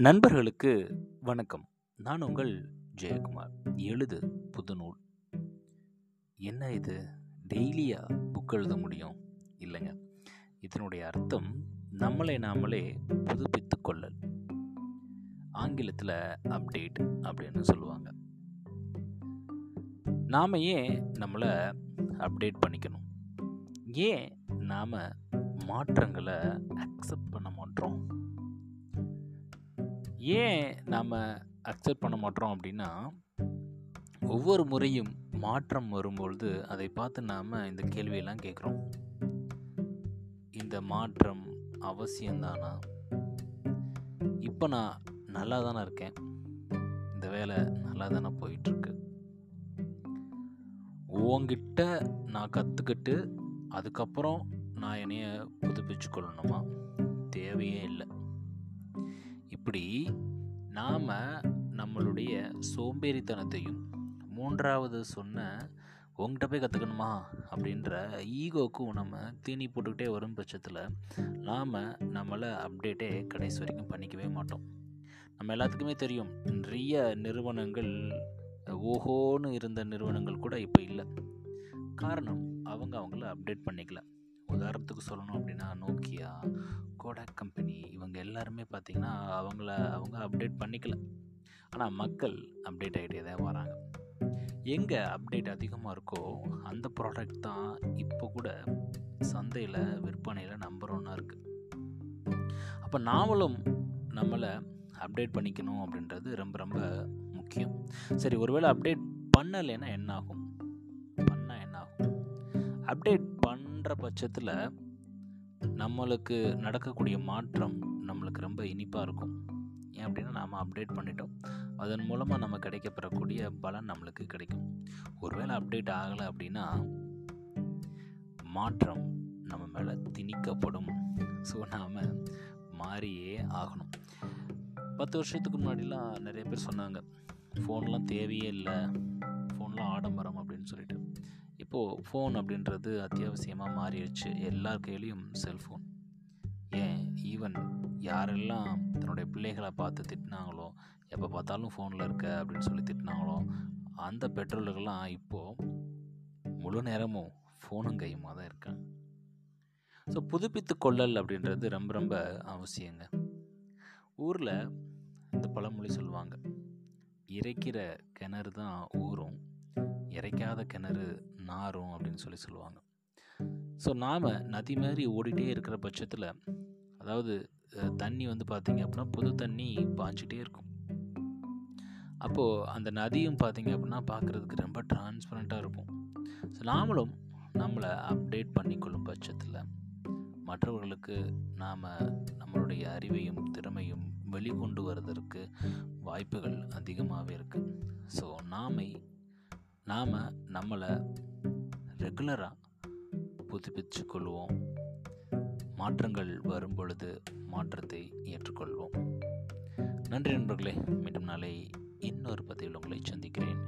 நண்பர்களுக்கு வணக்கம். நான் உங்கள் ஜெயக்குமார். எழுது புதுநூல். என்ன இது? டெய்லியா புக் எழுத முடியும்? இல்லைங்க. இதனுடைய அர்த்தம் நம்மளை நாமளே புதுப்பித்து கொள்ளல். ஆங்கிலத்தில் அப்டேட் அப்படின்னு சொல்லுவாங்க. நாம் ஏன் நம்மளை அப்டேட் பண்ணிக்கணும்? ஏன் நாம் மாற்றங்களை அக்செப்ட் பண்ண மாட்டோம்? ஏன் நாம் அக்செப்ட் பண்ண மாட்டோம் அப்படின்னா ஒவ்வொரு முறையும் மாற்றம் வரும்பொழுது அதை பார்த்து நாம் இந்த கேள்வியெல்லாம் கேட்குறோம். இந்த மாற்றம் அவசியம்தானா? இப்போ நான் நல்லா தானே இருக்கேன். இந்த வேலை நல்லா தானே போயிட்டுருக்கு. உங்ககிட்ட நான் கற்றுக்கிட்டு அதுக்கப்புறம் நான் என்னைய புதுப்பிச்சு கொள்ளணுமா தேவையே இல்லை. இப்படி நாம் நம்மளுடைய சோம்பேறித்தனத்தையும் மூன்றாவது சொன்ன உங்ககிட்ட போய் கற்றுக்கணுமா அப்படின்ற ஈகோக்கும் நம்ம தீனி போட்டுக்கிட்டே வரும் பட்சத்தில் நாம் நம்மளை அப்டேட்டே கடைசி வரைக்கும் பண்ணிக்கவே மாட்டோம். நம்ம எல்லாத்துக்குமே தெரியும் நிறைய நிறுவனங்கள் ஓஹோன்னு இருந்த நிறுவனங்கள் கூட இப்போ இல்லை. காரணம் அவங்க அவங்கள அப்டேட் பண்ணிக்கல. உதாரணத்துக்கு சொல்லணும் அப்படின்னா நோக்கியா கோடாக் கம்பெனி இவங்க எல்லாருமே பார்த்திங்கன்னா அவங்கள அவங்க அப்டேட் பண்ணிக்கல. ஆனால் மக்கள் அப்டேட் ஆகிட்டே தான் வராங்க. எங்கே அப்டேட் அதிகமாக இருக்கோ அந்த ப்ராடக்ட் தான் இப்போ கூட சந்தையில் விற்பனையில் நம்பர் ஒன்றா இருக்குது அப்போ நாமளும் நம்மளை அப்டேட் பண்ணிக்கணும் அப்படின்றது ரொம்ப ரொம்ப முக்கியம். சரி ஒருவேளை அப்டேட் பண்ணலைன்னா என்ன ஆகும்? பண்ணால் என்ன ஆகும்? அப்டேட் பண்ணுற பட்சத்தில் நம்மளுக்கு நடக்கக்கூடிய மாற்றம் நம்மளுக்கு ரொம்ப இனிப்பாக இருக்கும். ஏன் அப்படின்னா நாம் அப்டேட் பண்ணிட்டோம். அதன் மூலமாக நம்ம கிடைக்கப்பெறக்கூடிய பலன் நம்மளுக்கு கிடைக்கும். ஒருவேளை அப்டேட் ஆகலை அப்படின்னா மாற்றம் நம்ம மேலே திணிக்கப்படும். ஸோ நாம் மாறியே ஆகணும். பத்து வருஷத்துக்கு முன்னாடிலாம் நிறைய பேர் சொன்னாங்க ஃபோன்லாம் தேவையே இல்லை. ஃபோன்லாம் ஆடம்பரம் அப்படின்னு சொல்லிட்டு. இப்போது ஃபோன் அப்படின்றது அத்தியாவசியமாக மாறிடுச்சு. எல்லார் கையிலையும் செல்ஃபோன் ஏன்? ஈவன் யாரெல்லாம் தன்னுடைய பிள்ளைகளை பார்த்து திட்டினாங்களோ எப்போ பார்த்தாலும் ஃபோனில் இருக்க அப்படின்னு சொல்லி திட்டினாங்களோ அந்த பெற்றோர்கள்லாம் இப்போது முழு நேரமும் ஃபோனும் கையுமாக தான் இருக்காங்க ஸோ புதுப்பித்து கொள்ளல் அப்படின்றது ரொம்ப ரொம்ப அவசியங்க. ஊரில் இந்த பழமொழி சொல்லுவாங்க இறைக்கிற கிணறு தான் ஊறும் இறைக்காத கிணறு நாரும் அப்படின்னு சொல்லி சொல்லுவாங்க. ஸோ நாம் நதி மாதிரி ஓடிட்டே இருக்கிற பட்சத்தில் அதாவது தண்ணி வந்து பார்த்திங்க அப்படின்னா புது தண்ணி பாஞ்சிட்டே இருக்கும். அப்போது அந்த நதியும் பார்த்திங்க அப்படின்னா பார்க்குறதுக்கு ரொம்ப டிரான்ஸ்பரண்ட்டாக இருக்கும். ஸோ நாமளும் நம்மளை அப்டேட் பண்ணிக்கொள்ளும் பட்சத்தில் மற்றவர்களுக்கு நாம் நம்மளுடைய அறிவையும் திறமையும் வெளிக்கொண்டு வருவதற்கு வாய்ப்புகள் அதிகமாகவே இருக்குது ஸோ நாமை நாம் நம்மளை ரெகுலராக புதுப்பிச்சு கொள்வோம் மாற்றங்கள் வரும் பொழுது மாற்றத்தை ஏற்றுக்கொள்வோம். நன்றி நண்பர்களே மீண்டும் நாளை இன்னொரு பதிவில் உங்களை சந்திக்கிறேன்.